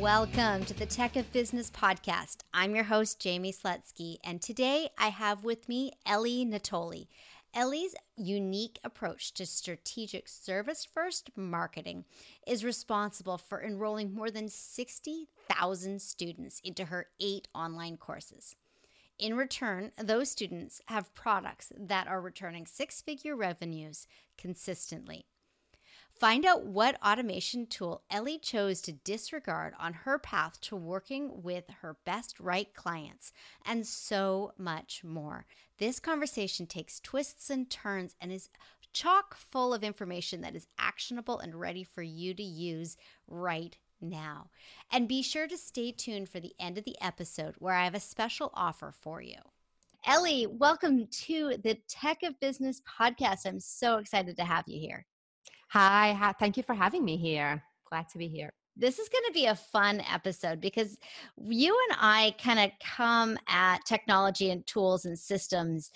Welcome to the Tech of Business podcast. I'm your host, Jamie Slutsky, and today I have with me Eli Natoli. Eli's unique approach to strategic service first marketing is responsible for enrolling more than 60,000 students into her eight online courses. In return, those students have products that are returning six figure revenues consistently. Find out what automation tool Eli chose to disregard on her path to working with her best right clients, and so much more. This conversation takes twists and turns and is chock full of information that is actionable and ready for you to use right now. And be sure to stay tuned for the end of the episode where I have a special offer for you. Eli, welcome to the Tech of Business podcast. I'm so excited to have you here. Hi, ha- thank you for having me here. Glad to be here. This is going to be a fun episode because you and I kind of come at technology and tools and systems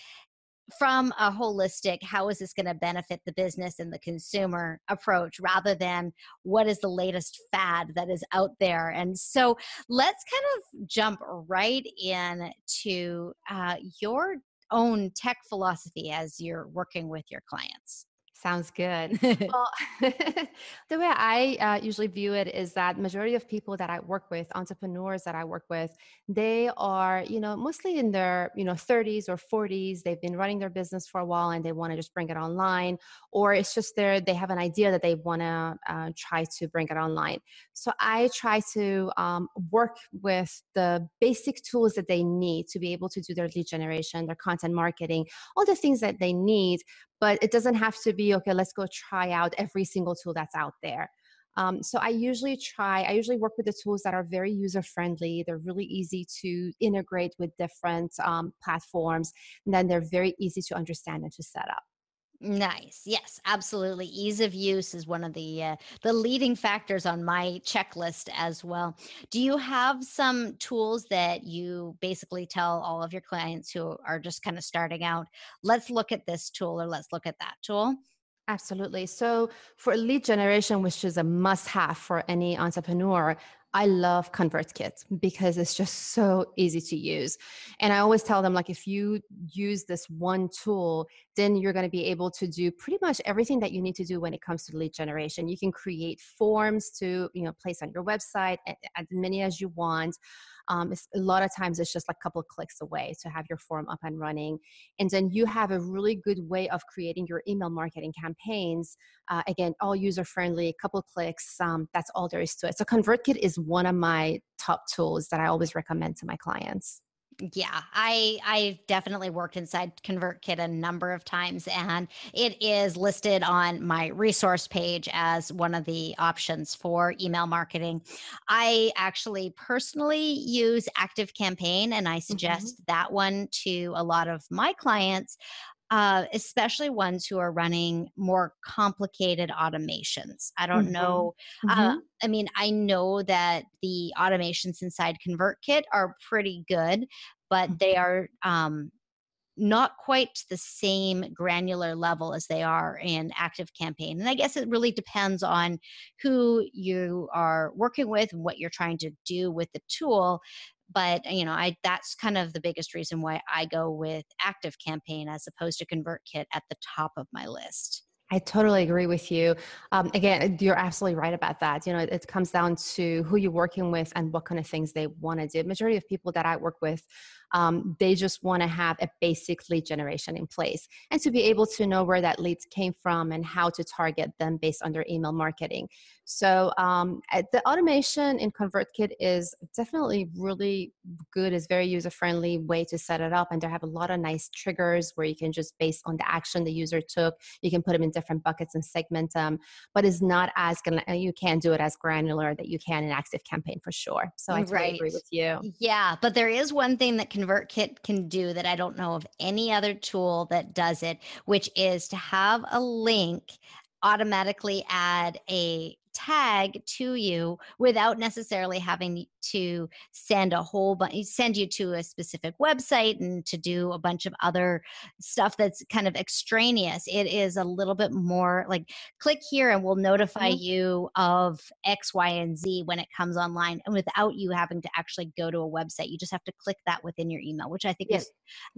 from a holistic how is this going to benefit the business and the consumer approach rather than what is the latest fad that is out there and so let's kind of jump right in to uh, your own tech philosophy as you're working with your clients Sounds good. well, the way I uh, usually view it is that majority of people that I work with, entrepreneurs that I work with, they are, you know, mostly in their, you know, 30s or 40s. They've been running their business for a while and they want to just bring it online, or it's just there they have an idea that they want to uh, try to bring it online. So I try to um, work with the basic tools that they need to be able to do their lead generation, their content marketing, all the things that they need but it doesn't have to be okay let's go try out every single tool that's out there. Um, so i usually try i usually work with the tools that are very user friendly they're really easy to integrate with different um, platforms and then they're very easy to understand and to set up Nice. Yes, absolutely. Ease of use is one of the uh, the leading factors on my checklist as well. Do you have some tools that you basically tell all of your clients who are just kind of starting out, let's look at this tool or let's look at that tool? Absolutely. So, for lead generation, which is a must have for any entrepreneur, I love ConvertKit because it's just so easy to use. And I always tell them like if you use this one tool, then you're going to be able to do pretty much everything that you need to do when it comes to lead generation. You can create forms to, you know, place on your website as many as you want. Um, a lot of times it's just like a couple clicks away to have your form up and running. And then you have a really good way of creating your email marketing campaigns. Uh, again, all user friendly, a couple clicks. Um, that's all there is to it. So ConvertKit is one of my top tools that I always recommend to my clients yeah i i definitely worked inside ConvertKit a number of times and it is listed on my resource page as one of the options for email marketing i actually personally use ActiveCampaign and i mm-hmm. suggest mm-hmm. that one to a lot of my clients uh, especially ones who are running more complicated automations. I don't mm-hmm. know. Uh, mm-hmm. Uh, I mean, I know that the automations inside ConvertKit are pretty good, but mm-hmm. they are um, not quite the same granular level as they are in active campaign and i guess it really depends on who you are working with and what you're trying to do with the tool but you know i that's kind of the biggest reason why i go with ActiveCampaign as opposed to ConvertKit at the top of my list I totally agree with you. Um, again, you're absolutely right about that. You know, it, it, comes down to who you're working with and what kind of things they want to do. Majority of people that I work with um, they just want to have a basic lead generation in place and to be able to know where that leads came from and how to target them based on their email marketing. So um, the automation in ConvertKit is definitely really good. It's very user friendly way to set it up, and they have a lot of nice triggers where you can just based on the action the user took, you can put them in different buckets and segment them. But it's not as gonna you can't do it as granular that you can in ActiveCampaign for sure. So I totally right. agree with you. Yeah, but there is one thing that can ConvertKit can do that I don't know of any other tool that does it, which is to have a link automatically add a tag to you without necessarily having to send a whole bunch send you to a specific website and to do a bunch of other stuff that's kind of extraneous it is a little bit more like click here and we'll notify mm-hmm. you of x y and z when it comes online and without you having to actually go to a website you just have to click that within your email which i think yes. is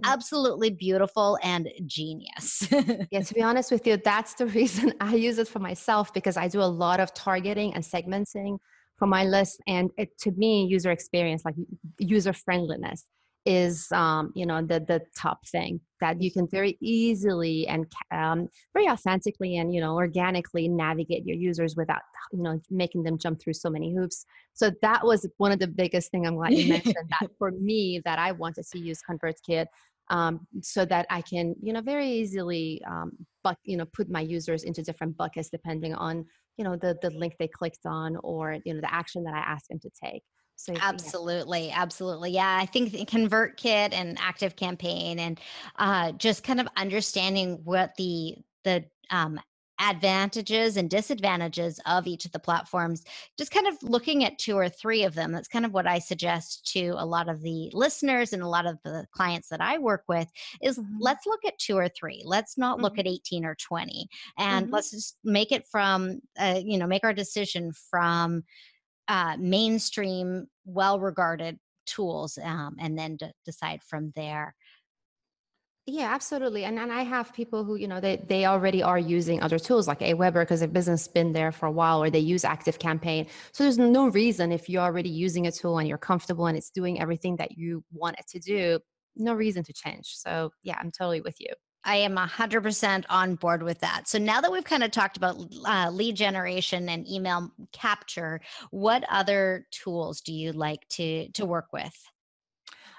absolutely beautiful and genius yeah to be honest with you that's the reason i use it for myself because i do a lot of targeting and segmenting for my list and it, to me user experience like user friendliness is um, you know the the top thing that you can very easily and um, very authentically and you know organically navigate your users without you know making them jump through so many hoops. So that was one of the biggest thing i'm glad you mentioned that for me that i wanted to use ConvertKit um, so that I can, you know, very easily, um, but you know, put my users into different buckets depending on, you know, the the link they clicked on or you know the action that I asked them to take. So absolutely, yeah. absolutely, yeah. I think ConvertKit and Active Campaign and uh, just kind of understanding what the the um, advantages and disadvantages of each of the platforms just kind of looking at two or three of them that's kind of what i suggest to a lot of the listeners and a lot of the clients that i work with is mm-hmm. let's look at two or three let's not mm-hmm. look at 18 or 20 and mm-hmm. let's just make it from uh, you know make our decision from uh, mainstream well regarded tools um, and then d- decide from there yeah, absolutely. And and I have people who, you know, they they already are using other tools like AWeber because their business been there for a while or they use ActiveCampaign. So there's no reason if you're already using a tool and you're comfortable and it's doing everything that you want it to do, no reason to change. So yeah, I'm totally with you. I am 100% on board with that. So now that we've kind of talked about uh, lead generation and email capture, what other tools do you like to to work with?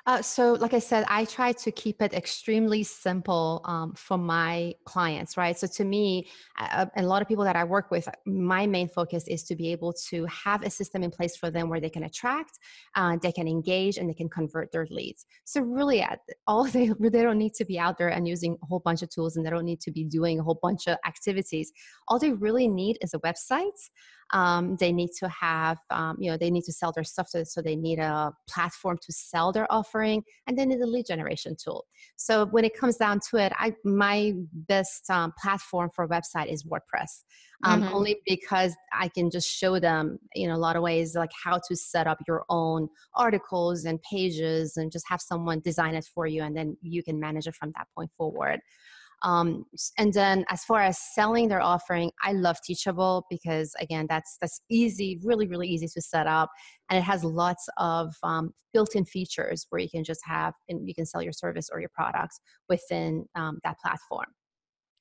Uh, so, like I said, I try to keep it extremely simple um, for my clients, right? So, to me, uh, a lot of people that I work with, my main focus is to be able to have a system in place for them where they can attract, uh, they can engage, and they can convert their leads. So, really, all they they don't need to be out there and using a whole bunch of tools, and they don't need to be doing a whole bunch of activities. All they really need is a website um, they need to have um, you know they need to sell their stuff so, so they need a platform to sell their offering and they need a lead generation tool so when it comes down to it i my best um, platform for a website is WordPress um, mm-hmm. only because i can just show them you know a lot of ways like how to set up your own articles and pages and just have someone design it for you and then you can manage it from that point forward um, and then as far as selling their offering, I love Teachable because again, that's that's easy, really, really easy to set up, and it has lots of um, built-in features where you can just have and you can sell your service or your products within um, that platform.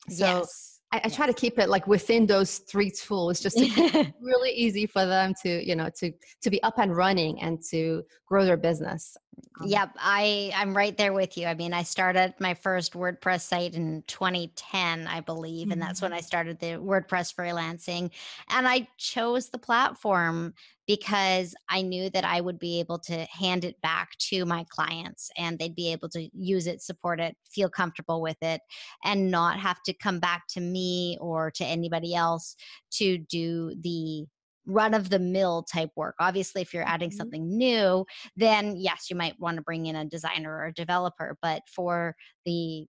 So yes. I, I, try to keep it like within those three tools, just to really easy for them to, you know, to to be up and running and to grow their business. Um, yep, I I'm right there with you. I mean, I started my first WordPress site in 2010, I believe, mm-hmm. and that's when I mm-hmm. started the WordPress freelancing. And I chose the platform because I knew that I would be able to hand it back to my clients and they'd be able to use it, support it, feel comfortable with it, and not have to come back to me or to anybody else to do the run of the mill type work. Obviously, if you're adding mm-hmm. something new, then yes, you might want to bring in a designer or a developer. But for the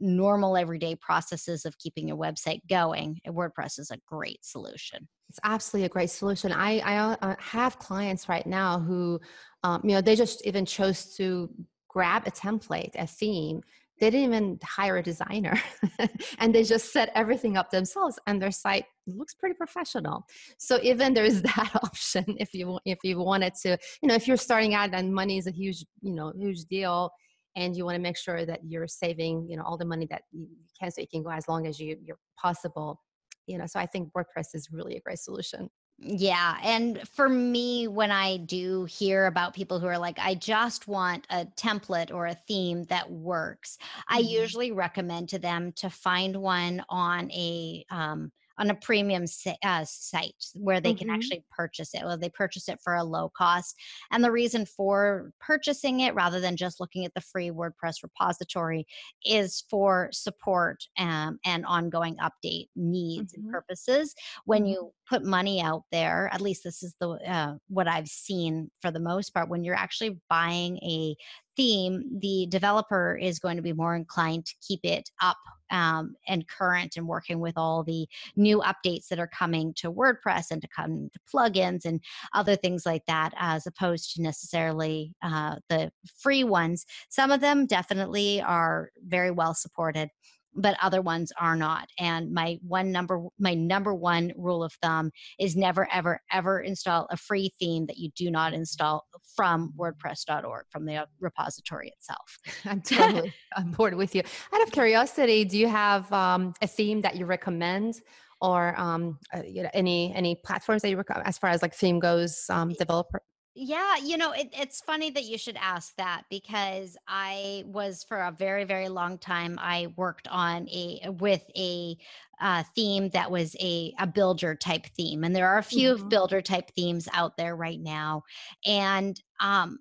normal everyday processes of keeping your website going, WordPress is a great solution. It's absolutely a great solution. I, I uh, have clients right now who, um, you know, they just even chose to grab a template, a theme, they didn't even hire a designer and they just set everything up themselves and their site looks pretty professional. So even there's that option if you if you wanted to you know if you're starting out and money is a huge you know huge deal and you want to make sure that you're saving you know all the money that you can so you can go as long as you you're possible you know so i think WordPress is really a great solution yeah. And for me, when I do hear about people who are like, I just want a template or a theme that works, mm-hmm. I usually recommend to them to find one on a, um, on a premium uh, site where they mm-hmm. can actually purchase it. Well, they purchase it for a low cost. And the reason for purchasing it rather than just looking at the free WordPress repository is for support um, and ongoing update needs mm-hmm. and purposes. When mm-hmm. you put money out there, at least this is the uh, what I've seen for the most part, when you're actually buying a theme, the developer is going to be more inclined to keep it up um, and current and working with all the new updates that are coming to WordPress and to come to plugins and other things like that, as opposed to necessarily uh, the free ones. Some of them definitely are very well supported but other ones are not and my one number my number one rule of thumb is never ever ever install a free theme that you do not install from wordpress.org from the uh, repository itself. I'm totally on board with you. Out of curiosity do you have um, a theme that you recommend or um, uh, you know, any any platforms that you recommend as far as like theme goes um, developer yeah, you know, it, it's funny that you should ask that because I was for a very, very long time. I worked on a with a uh, theme that was a a builder type theme, and there are a few mm-hmm. builder type themes out there right now. And um,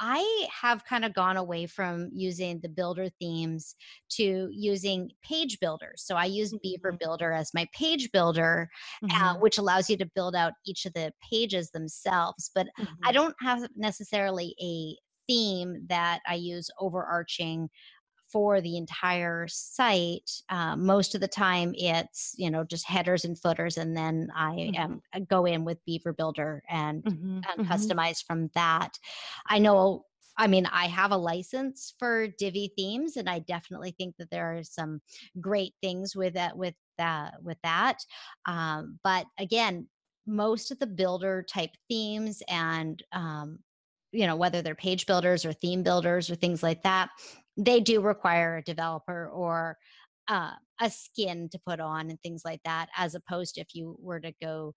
I have kind of gone away from using the builder themes to using page builders. So I use Beaver mm-hmm. Builder as my page builder, uh, mm-hmm. uh, which allows you to build out each of the pages themselves. But mm-hmm. I don't have necessarily a theme that I use overarching for the entire site uh, most of the time it's you know just headers and footers and then i mm-hmm. am I go in with Beaver Builder and, mm-hmm. and mm-hmm. customize from that i know I mean, I have a license for Divi themes, and I definitely think that there are some great things with that. With that, with that. Um, but again, most of the builder type themes and um, you know whether they're page builders or theme builders or things like that they do require a developer or uh, a skin to put on and things like that, as opposed to if you were to go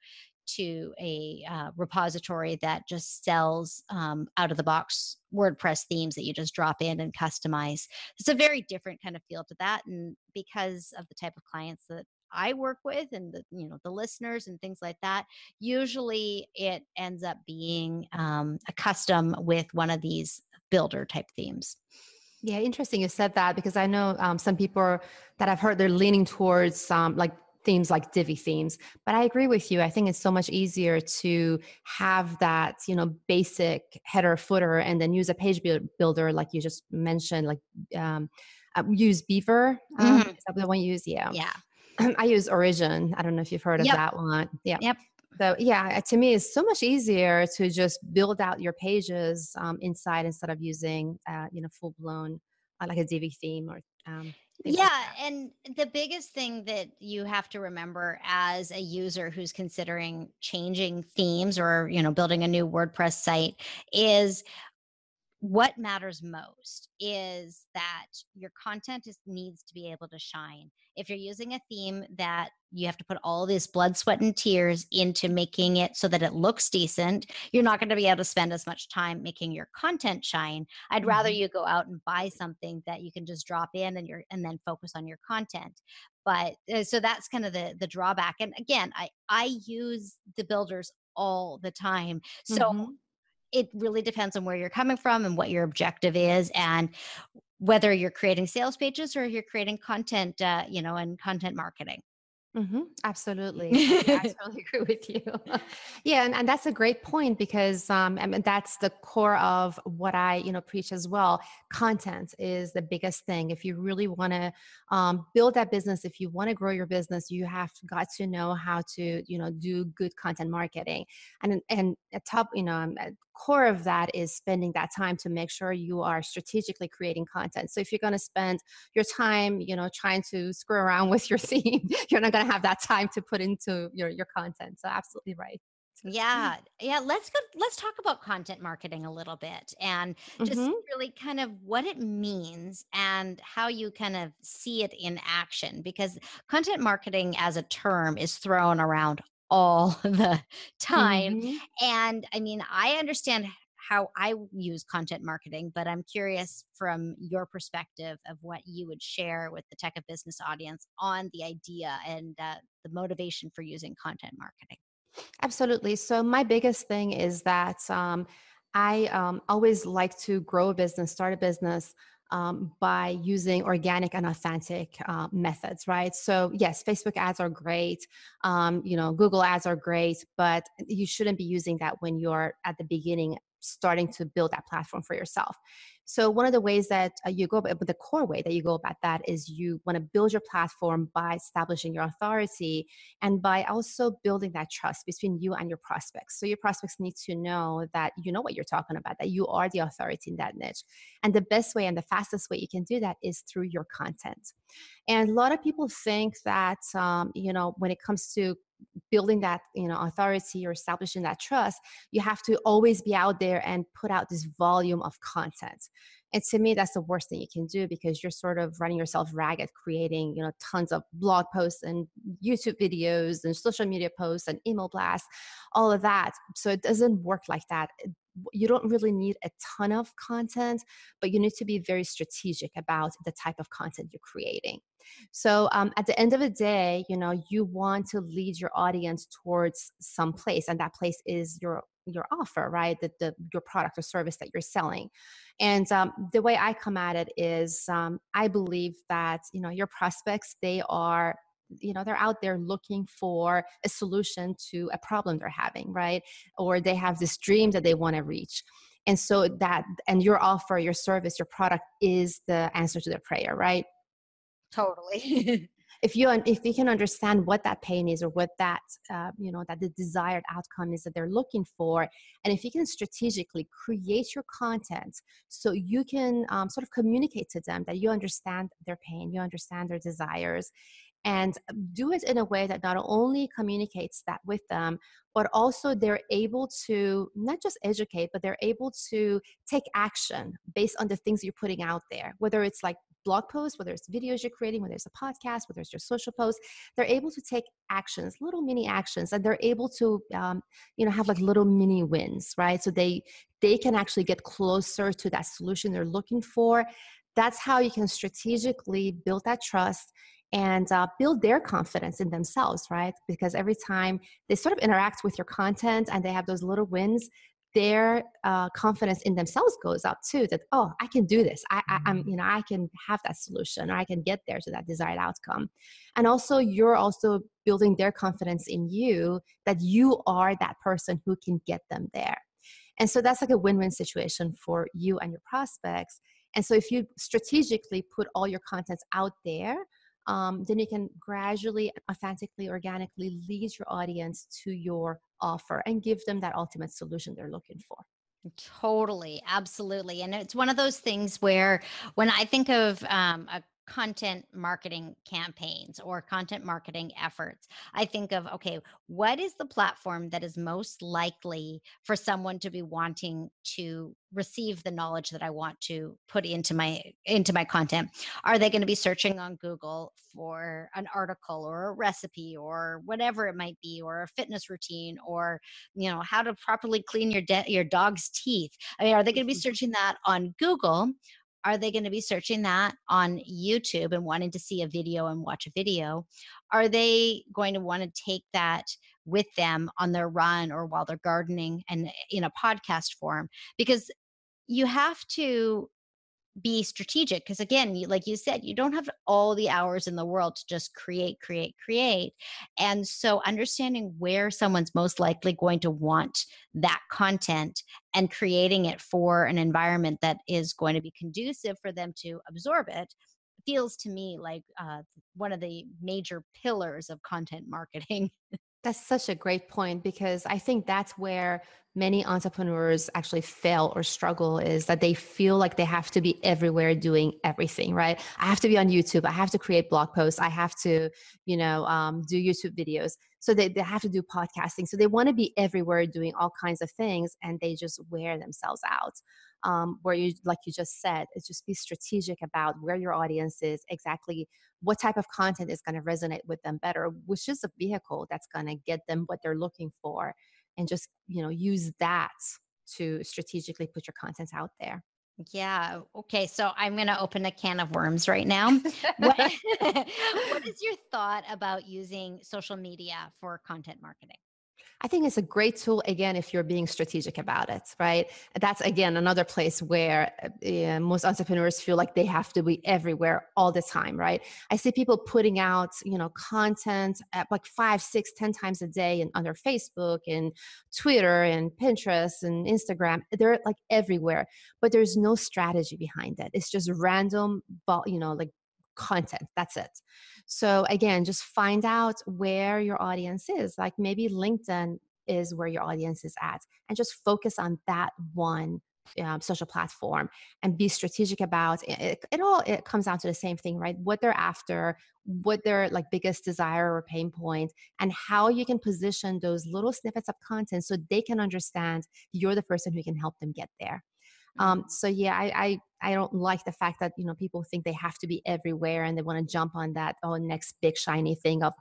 to a uh, repository that just sells um, out of the box WordPress themes that you just drop in and customize. It's a very different kind of feel to that. And because of the type of clients that I work with and the you know the listeners and things like that, usually it ends up being um, a custom with one of these builder type themes. Yeah, interesting. You said that because I know um, some people that I've heard they're leaning towards um, like themes like Divi themes. But I agree with you. I think it's so much easier to have that, you know, basic header footer and then use a page builder like you just mentioned, like um, uh, use Beaver. Um, mm-hmm. Is that the one you use? Yeah. Yeah. I use Origin. I don't know if you've heard of yep. that one. Yeah. Yep. So yeah, to me, it's so much easier to just build out your pages um, inside instead of using, uh, you know, full blown uh, like a Divi theme or. Um, yeah, like and the biggest thing that you have to remember as a user who's considering changing themes or you know building a new WordPress site is what matters most is that your content is, needs to be able to shine. If you're using a theme that you have to put all this blood, sweat, and tears into making it so that it looks decent, you're not going to be able to spend as much time making your content shine. I'd mm-hmm. rather you go out and buy something that you can just drop in and you're and then focus on your content. But uh, so that's kind of the the drawback. And again, I I use the builders all the time. So mm-hmm it really depends on where you're coming from and what your objective is and whether you're creating sales pages or you're creating content uh, you know and content marketing Mm-hmm. Absolutely. I totally agree with you. yeah. And, and that's a great point because um, I mean, that's the core of what I, you know, preach as well. Content is the biggest thing. If you really want to um, build that business, if you want to grow your business, you have got to know how to, you know, do good content marketing. And, and at top, you know, um, at core of that is spending that time to make sure you are strategically creating content. So if you're going to spend your time, you know, trying to screw around with your theme, you're not going to have that time to put into your your content so absolutely right yeah yeah let's go let's talk about content marketing a little bit and just mm-hmm. really kind of what it means and how you kind of see it in action because content marketing as a term is thrown around all the time mm-hmm. and i mean i understand how I use content marketing, but I'm curious from your perspective of what you would share with the Tech of Business audience on the idea and uh, the motivation for using content marketing. Absolutely. So, my biggest thing is that um, I um, always like to grow a business, start a business um, by using organic and authentic uh, methods, right? So yes, Facebook ads are great. Um, you know, Google ads are great, but you shouldn't be using that when you're at the beginning starting to build that platform for yourself. So one of the ways that uh, you go, but the core way that you go about that is you want to build your platform by establishing your authority and by also building that trust between you and your prospects. So your prospects need to know that you know what you're talking about, that you are the authority in that niche. And the best way and the fastest way you can do that is through your content. And a lot of people think that um, you know when it comes to building that you know authority or establishing that trust you have to always be out there and put out this volume of content. And to me that's the worst thing you can do because you're sort of running yourself ragged creating you know tons of blog posts and youtube videos and social media posts and email blasts all of that. So it doesn't work like that you don't really need a ton of content, but you need to be very strategic about the type of content you're creating. So um, at the end of the day, you know, you want to lead your audience towards some place, and that place is your your offer, right? The, the your product or service that you're selling. And um, the way I come at it is, um, I believe that you know your prospects they are you know they're out there looking for a solution to a problem they're having right? Or they have this dream that they want to reach. And so that and your offer your service your product is the answer to their prayer right? Totally. If you if you can understand what that pain is or what that uh, you know that the desired outcome is that they're looking for and if you can strategically create your content so you can um, sort of communicate to them that you understand their pain you understand their desires and do it in a way that not only communicates that with them, but also they're able to not just educate, but they're able to take action based on the things you're putting out there, whether it's like blog posts, whether it's videos you're creating, whether it's a podcast, whether it's your social posts, they're able to take actions, little mini actions, and they're able to, um, you know, have like little mini wins, right? So they they can actually get closer to that solution they're looking for. That's how you can strategically build that trust and uh, build their confidence in themselves, right? Because every time they sort of interact with your content and they have those little wins, their uh, confidence in themselves goes up too. That oh, I can do this. I, I, am you know I can have that solution, or I can get there to that desired outcome. And also, you're also building their confidence in you that you are that person who can get them there. And so that's like a win-win situation for you and your prospects. And so if you strategically put all your contents out there, um, then you can gradually, authentically, organically lead your audience to your offer and give them that ultimate solution they're looking for. Totally, absolutely. And it's one of those things where when I think of um, a content marketing campaigns or content marketing efforts, I think of okay, what is the platform that is most likely for someone to be wanting to receive the knowledge that I want to put into my into my content? Are they going to be searching on Google for an article or a recipe or whatever it might be or a fitness routine or you know how to properly clean your de- your dog's teeth? I mean, are they going to be mm-hmm. searching that on Google are they going to be searching that on YouTube and wanting to see a video and watch a video? Are they going to want to take that with them on their run or while they're gardening and eh, in a podcast form? Because you have to be strategic because again you, like you said you don't have all the hours in the world to just create create create and so understanding where someone's most likely going to want that content and creating it for an environment that is going to be conducive for them to absorb it feels to me like uh, one of the major pillars of content marketing That's such a great point because I think that's where many entrepreneurs actually fail or struggle is that they feel like they have to be everywhere doing everything, right? I have to be on YouTube. I have to create blog posts. I have to, you know, um, do YouTube videos. So they, they have to do podcasting. So they want to be everywhere doing all kinds of things and they just wear themselves out um, where you like you just said is just be strategic about where your audience is exactly what type of content is going to resonate with them better which is a vehicle that's going to get them what they're looking for and just you know use that to strategically put your content out there. Yeah. Okay. So I'm going to open a can of worms right now. what, what is your thought about using social media for content marketing? I think it's a great tool again if you're being strategic about it, right? That's again another place where uh, most entrepreneurs feel like they have to be everywhere all the time, right? I see people putting out, you know, content like five, six, ten times a day and under Facebook and Twitter and Pinterest and Instagram. They're like everywhere, but there's no strategy behind it. It's just random, you know, like content. That's it. So again, just find out where your audience is. Like maybe LinkedIn is where your audience is at, and just focus on that one um, social platform and be strategic about it, it, it all it comes down to the same thing right what they're after what their like biggest desire or pain point and how you can position those little snippets of content so they can understand you're the person who can help them get there um, so yeah, I, I I don't like the fact that you know people think they have to be everywhere and they want to jump on that oh next big shiny thing of,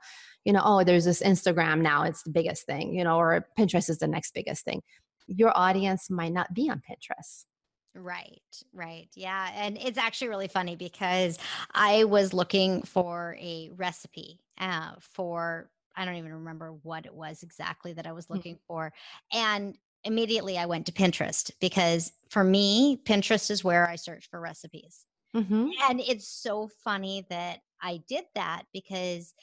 you know oh there's this Instagram now it's the biggest thing you know or Pinterest is the next biggest thing. Your audience might not be on Pinterest. Right, right. Yeah. And it's actually really funny because I was looking for a recipe uh, for, I don't even remember what it was exactly that I was mm. looking mm-hmm. for. And immediately I went to Pinterest because for me, Pinterest is where I search for recipes. Mm-hmm. And it's so funny that I did that because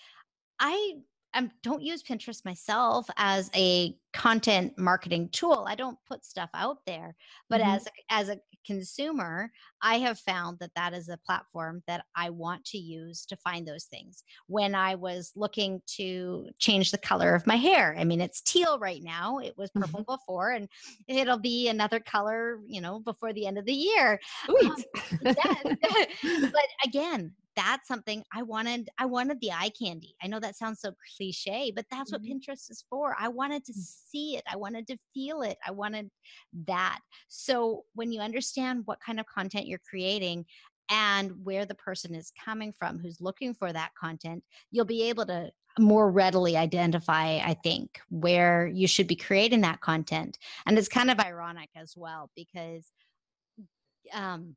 I I don't use Pinterest myself as a content marketing tool. I don't put stuff out there, but mm-hmm. as a, as a consumer, I have found that that is a platform that I want to use to find those things. When I was looking to change the color of my hair, I mean it's teal right now. It was purple mm-hmm. before, and it'll be another color, you know, before the end of the year. Um, yes. but again, that's something I wanted. I wanted the eye candy. I know that sounds so cliche, but that's mm-hmm. what Pinterest is for. I wanted to mm. see it. I wanted to feel it. I wanted that. So when you understand what kind of content you're creating and where the person is coming from who's looking for that content, you'll be able to more readily identify, I think, where you should be creating that content. And it's kind of ironic as well because um,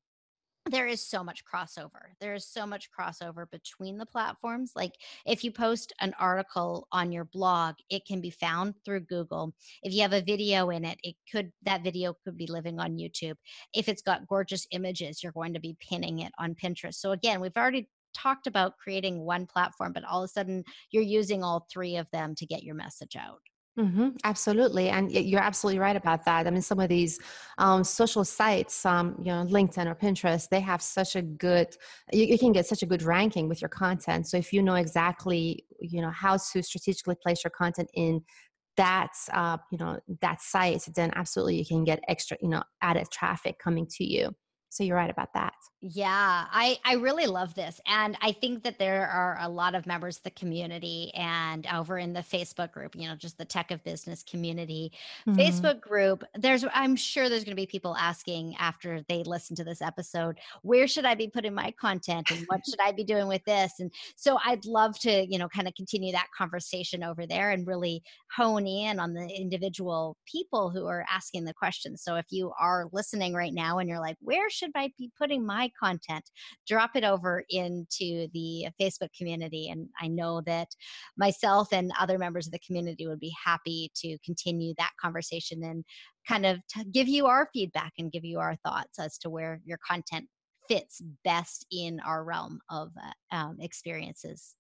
there is so much crossover. There is so much crossover between the platforms. Like if you post an article on your blog, it can be found through Google. If you have a video in it, it could that video could be living on YouTube. If it's got gorgeous images, you're going to be pinning it on Pinterest. So again, we've already talked about creating one platform, but all of a sudden you're using all three of them to get your message out. Mm-hmm, absolutely, and you're absolutely right about that. I mean, some of these um, social sites, um, you know, LinkedIn or Pinterest, they have such a good. You, you, can get such a good ranking with your content. So if you know exactly, you know, how to strategically place your content in that, uh, you know, that site, then absolutely you can get extra, you know, added traffic coming to you. So you're right about that. Yeah, I, I really love this. And I think that there are a lot of members of the community and over in the Facebook group, you know, just the tech of business community mm-hmm. Facebook group. There's, I'm sure there's going to be people asking after they listen to this episode, where should I be putting my content and what should I be doing with this? And so I'd love to, you know, kind of continue that conversation over there and really hone in on the individual people who are asking the questions. So if you are listening right now and you're like, where should I be putting my content, drop it over into the Facebook community. And I know that myself and other members of the community would be happy to continue that conversation and kind of give you our feedback and give you our thoughts as to where your content fits best in our realm of uh, um, experiences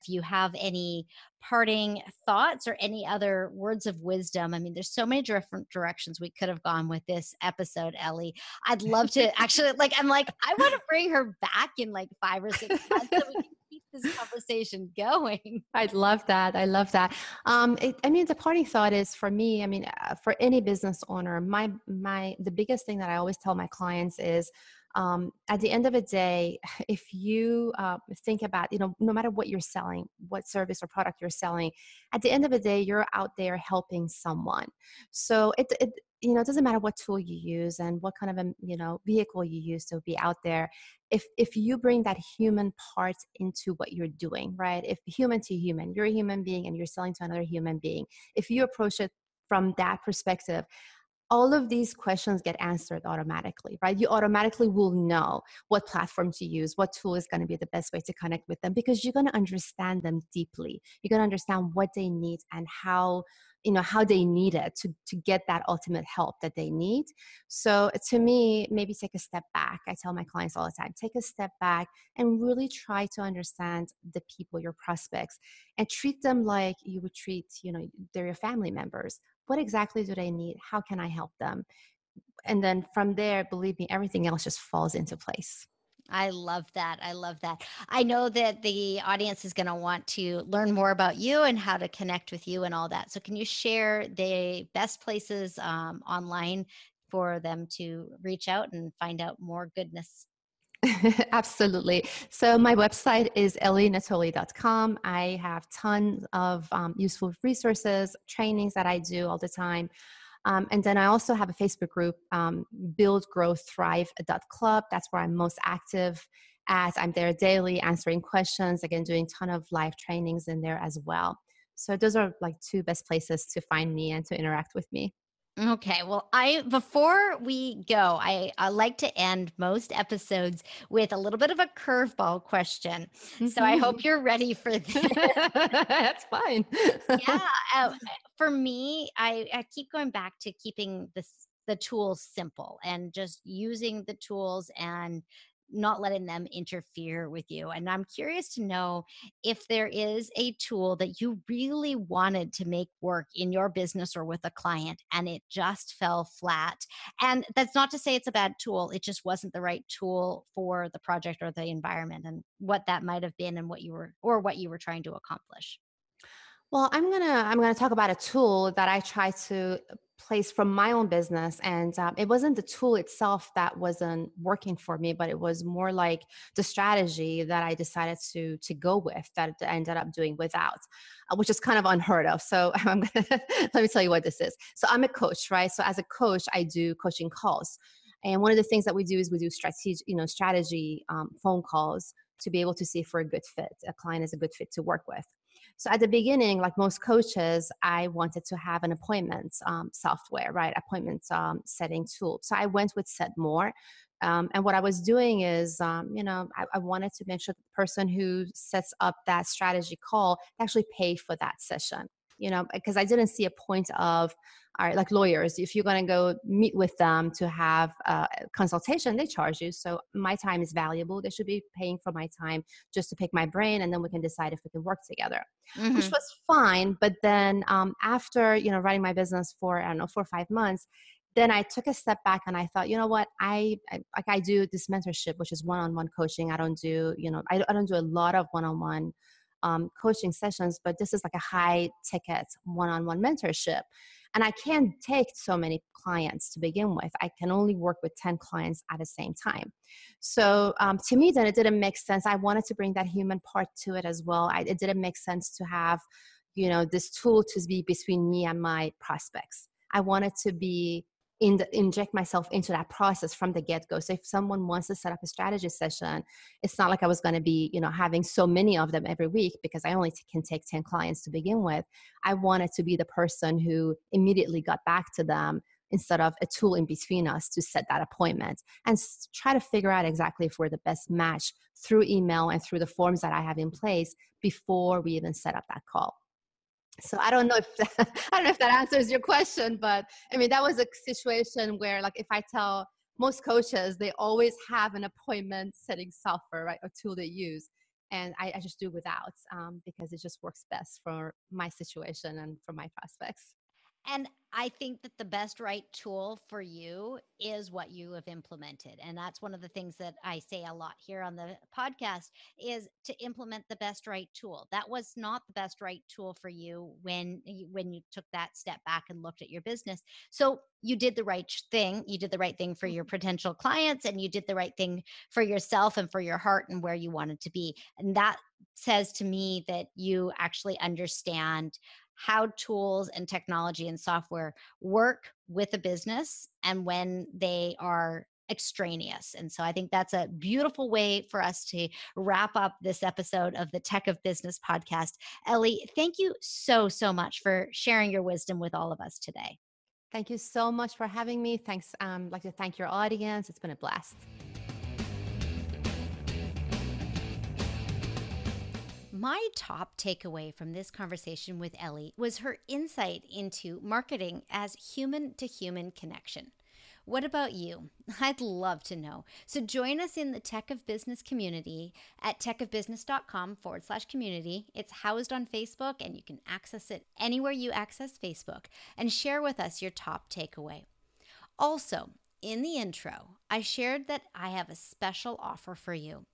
if you have any parting thoughts or any other words of wisdom. I mean, there's so many different directions we could have gone with this episode, Eli. I'd love to actually, like, I'm like, I want to bring her back in like five or six months so we can keep this conversation going. I'd love that. I love that. Um, it, I mean, the parting thought is for me. I mean, uh, for any business owner, my my the biggest thing that I always tell my clients is um, at the end of the day, if you uh, think about, you know, no matter what you're selling, what service or product you're selling, at the end of the day, you're out there helping someone. So it, it you know, it doesn't matter what tool you use and what kind of a you know vehicle you use to be out there. If if you bring that human part into what you're doing, right? If human to human, you're a human being and you're selling to another human being. If you approach it from that perspective, all of these questions get answered automatically, right? You automatically will know what platform to use, what tool is going to be the best way to connect with them because you're going to understand them deeply. You're going to understand what they need and how you know how they need it to to get that ultimate help that they need so to me maybe take a step back i tell my clients all the time take a step back and really try to understand the people your prospects and treat them like you would treat you know they're your family members what exactly do they need how can i help them and then from there believe me everything else just falls into place I love that. I love that. I know that the audience is going to want to learn more about you and how to connect with you and all that. So, can you share the best places um, online for them to reach out and find out more goodness? Absolutely. So my website is elinatoli.com. I have tons of um, useful resources, trainings that I do all the time. Um, and then I also have a Facebook group, um, Build, Grow, Thrive Club. That's where I'm most active at. I'm there daily answering questions, again, doing a ton of live trainings in there as well. So those are like two best places to find me and to interact with me. Okay. Well, I before we go, I, I like to end most episodes with a little bit of a curveball question. Mm-hmm. So I hope mm-hmm. you're ready for this. That's fine. yeah. Uh, for me, I, I keep going back to keeping this the tools simple and just using the tools and not letting them interfere with you. And I'm curious to know if there is a tool that you really wanted to make work in your business or with a client and it just fell flat. And that's not to say it's a bad tool, it just wasn't the right tool for the project or the environment and what that might have been and what you were or what you were trying to accomplish. Well, I'm gonna I'm gonna talk about a tool that I try to place from my own business, and um, it wasn't the tool itself that wasn't working for me, but it was more like the strategy that I decided to to go with that I ended up doing without, uh, which is kind of unheard of. So I'm gonna, let me tell you what this is. So I'm a coach, right? So as a coach, I do coaching calls, and one of the things that we do is we do strategy, you know, strategy um, phone calls to be able to see if we're a good fit, a client is a good fit to work with. So at the beginning, like most coaches, I wanted to have an appointment um, software, right? Appointment um, setting tool. So I went with SetMore. Um, and what I was doing is, um, you know, I, I, wanted to make sure the person who sets up that strategy call actually pay for that session you know, because I didn't see a point of, all right, like lawyers, if you're going to go meet with them to have a consultation, they charge you. So my time is valuable. They should be paying for my time just to pick my brain, and then we can decide if we can work together, mm-hmm. which was fine. But then um, after, you know, running my business for, I don't know, four or five months, then I took a step back and I thought, you know what, I, I like I do this mentorship, which is one-on-one coaching. I don't do, you know, I, I don't do a lot of one-on-one um, coaching sessions, but this is like a high ticket one on one mentorship. And I can't take so many clients to begin with. I can only work with 10 clients at the same time. So um, to me, then it didn't make sense. I wanted to bring that human part to it as well. I, it didn't make sense to have, you know, this tool to be between me and my prospects. I wanted to be in the, inject myself into that process from the get-go. So if someone wants to set up a strategy session it's not like i was going to be you know having so many of them every week because i only t- can take 10 clients to begin with. I wanted to be the person who immediately got back to them instead of a tool in between us to set that appointment and try to figure out exactly if we're the best match through email and through the forms that i have in place before we even set up that call so i don't know if that, i don't know if that answers your question but i mean that was a situation where like if i tell most coaches they always have an appointment setting software right a tool they use and i, I just do without um, because it just works best for my situation and for my prospects and I think that the best right tool for you is what you have implemented. And that's one of the things that I say a lot here on the podcast is to implement the best right tool. That was not the best right tool for you when you, when you took that step back and looked at your business. So you did the right thing. You did the right thing for your mm-hmm. potential clients and you did the right thing for yourself and for your heart and where you wanted to be. And that says to me that you actually understand how tools and technology and software work with a business and when they are extraneous. And so I think that's a beautiful way for us to wrap up this episode of the Tech of Business podcast. Eli, thank you so, so much for sharing your wisdom with all of us today. Thank you so much for having me. Thanks. Um, I'd like to thank your audience. It's been a blast. My top takeaway from this conversation with Eli was her insight into marketing as human to human connection. What about you? I'd love to know. So join us in the Tech of Business community at techofbusiness.com forward slash community. It's housed on Facebook and you can access it anywhere you access Facebook and share with us your top takeaway. Also, in the intro, I shared that I have a special offer for you.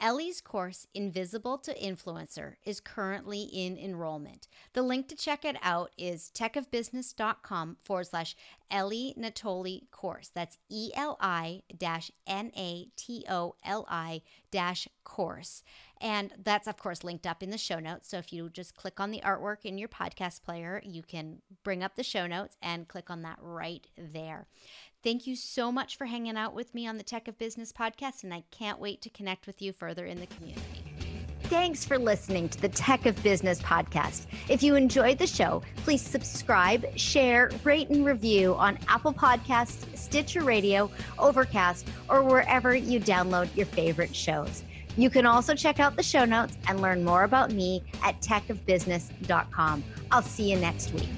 Eli's course, Invisible to Influencer, is currently in enrollment. The link to check it out is techofbusiness.com forward slash Eli Natoli course. That's E L I dash N A T O L I dash course. And that's, of course, linked up in the show notes. So if you just click on the artwork in your podcast player, you can bring up the show notes and click on that right there. Thank you so much for hanging out with me on the Tech of Business podcast, and I can't wait to connect with you further in the community. Thanks for listening to the Tech of Business podcast. If you enjoyed the show, please subscribe, share, rate, and review on Apple Podcasts, Stitcher Radio, Overcast, or wherever you download your favorite shows. You can also check out the show notes and learn more about me at techofbusiness.com. I'll see you next week.